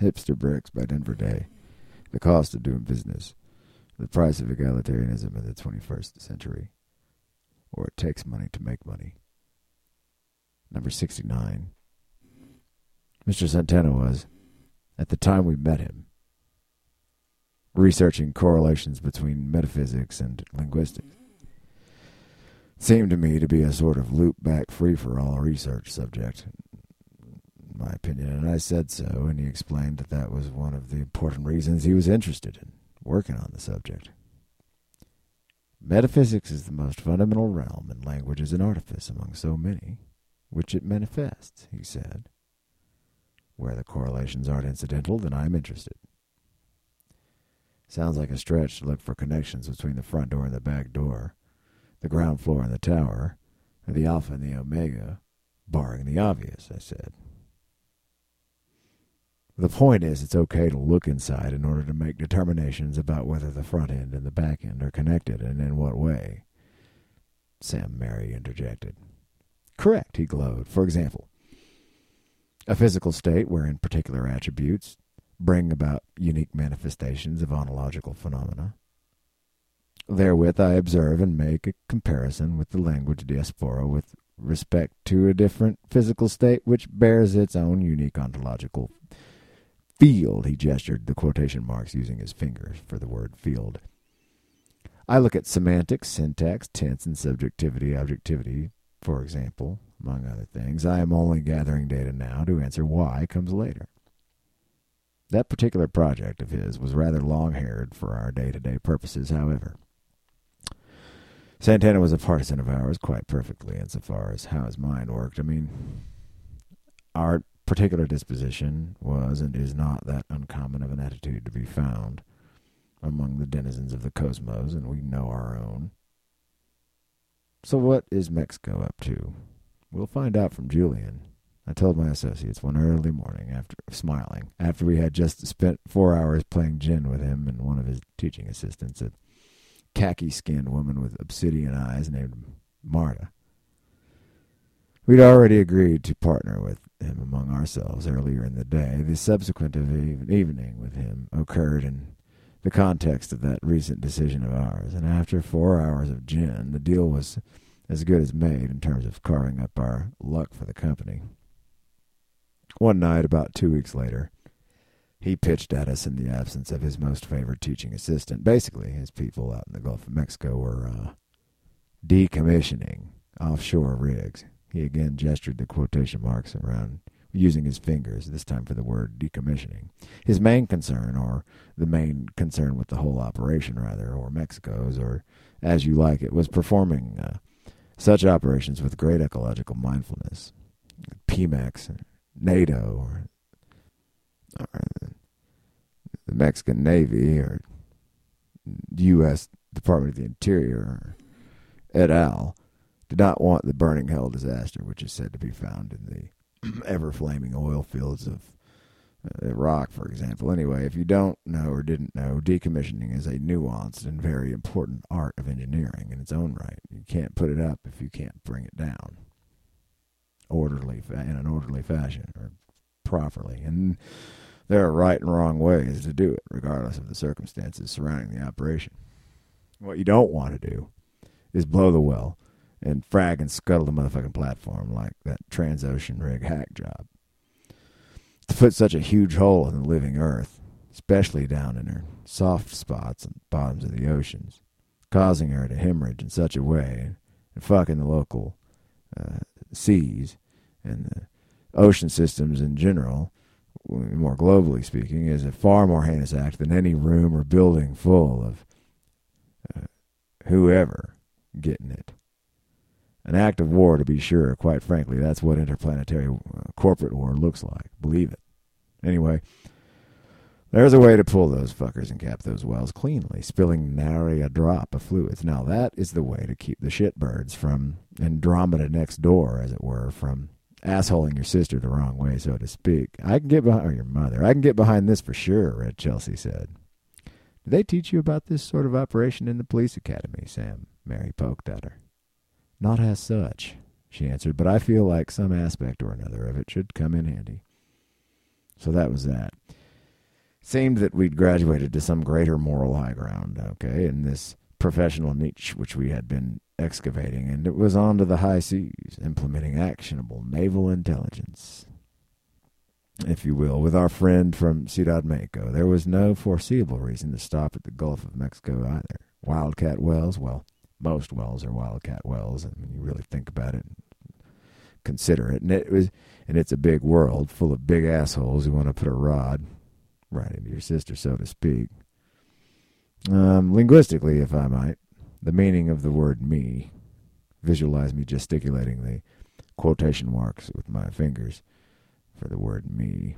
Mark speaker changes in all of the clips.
Speaker 1: Hipster Bricks by Denver Day. The Cost of Doing Business. The Price of Egalitarianism in the 21st Century. Or It Takes Money to Make Money. Number 69. Mr. Santana was, at the time we met him, researching correlations between metaphysics and linguistics. Seemed to me to be a sort of loop back free for all research subject, my opinion, and I said so, and he explained that that was one of the important reasons he was interested in working on the subject. Metaphysics is the most fundamental realm, and language is an artifice among so many, which it manifests, he said. Where the correlations aren't incidental, then I'm interested. Sounds like a stretch to look for connections between the front door and the back door, the ground floor and the tower, or the alpha and the omega, barring the obvious, I said. The point is, it's okay to look inside in order to make determinations about whether the front end and the back end are connected and in what way. Sam Mary interjected. Correct, he glowed. For example, a physical state wherein particular attributes bring about unique manifestations of ontological phenomena. Therewith I observe and make a comparison with the language diaspora with respect to a different physical state which bears its own unique ontological field. He gestured the quotation marks using his fingers for the word field. I look at semantics, syntax, tense, and subjectivity, objectivity, for example, among other things. I am only gathering data now to answer why comes later. That particular project of his was rather long-haired for our day-to-day purposes, however. Santana was a partisan of ours quite perfectly insofar as how his mind worked. I mean, our particular disposition was and is not that uncommon of an attitude to be found among the denizens of the cosmos, and we know our own. So what is Mexico up to? We'll find out from Julian. I told my associates one early morning, after smiling, after we had just spent four hours playing gin with him and one of his teaching assistants, a khaki-skinned woman with obsidian eyes named Marta. We'd already agreed to partner with him among ourselves earlier in the day. The subsequent evening with him occurred in the context of that recent decision of ours, and after four hours of gin, the deal was as good as made in terms of carving up our luck for the company. One night, about two weeks later, he pitched at us in the absence of his most favored teaching assistant. Basically, his people out in the Gulf of Mexico were uh, decommissioning offshore rigs. He again gestured the quotation marks around using his fingers, this time for the word decommissioning. His main concern, or the main concern with the whole operation, rather, or Mexico's, or as you like it, was performing uh, such operations with great ecological mindfulness. Pemex, NATO, or, or the Mexican Navy, or U.S. Department of the Interior, et al., did not want the burning hell disaster, which is said to be found in the ever-flaming oil fields of uh, Iraq, for example. Anyway, if you don't know or didn't know, decommissioning is a nuanced and very important art of engineering in its own right. You can't put it up if you can't bring it down orderly in an orderly fashion or properly. And there are right and wrong ways to do it, regardless of the circumstances surrounding the operation. What you don't want to do is blow the well and frag and scuttle the motherfucking platform like that Transocean rig hack job. To put such a huge hole in the living earth, especially down in her soft spots and bottoms of the oceans, causing her to hemorrhage in such a way and fucking the local uh, seas and the ocean systems in general, more globally speaking, is a far more heinous act than any room or building full of uh, whoever getting it. An act of war, to be sure. Quite frankly, that's what interplanetary uh, corporate war looks like. Believe it. Anyway, there's a way to pull those fuckers and cap those wells cleanly, spilling nary a drop of fluids. Now, that is the way to keep the shitbirds from Andromeda next door, as it were, from assholing your sister the wrong way, so to speak. I can get behind, or your mother, I can get behind this for sure, Red Chelsea said. Did they teach you about this sort of operation in the police academy, Sam? Mary poked at her. Not as such, she answered, but I feel like some aspect or another of it should come in handy. So that was that. seemed that we'd graduated to some greater moral high ground, okay, in this professional niche which we had been excavating, and it was on to the high seas, implementing actionable naval intelligence, if you will, with our friend from Ciudad Mexico. There was no foreseeable reason to stop at the Gulf of Mexico either. Wildcat wells, well, most wells are wildcat wells, and you really think about it, consider it, and it was, and it's a big world full of big assholes who want to put a rod right into your sister, so to speak. Um, linguistically, if I might, the meaning of the word me, visualize me gesticulating the quotation marks with my fingers for the word me,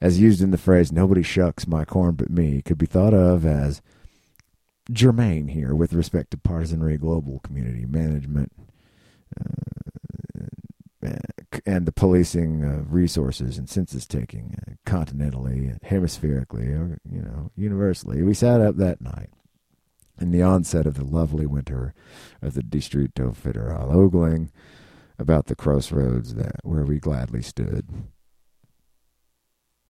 Speaker 1: as used in the phrase nobody shucks my corn but me, could be thought of as germane here with respect to partisanry, global community management, uh, and the policing of resources and census taking uh, continentally, hemispherically, or, you know, universally. We sat up that night in the onset of the lovely winter of the Distrito Federal, ogling about the crossroads that where we gladly stood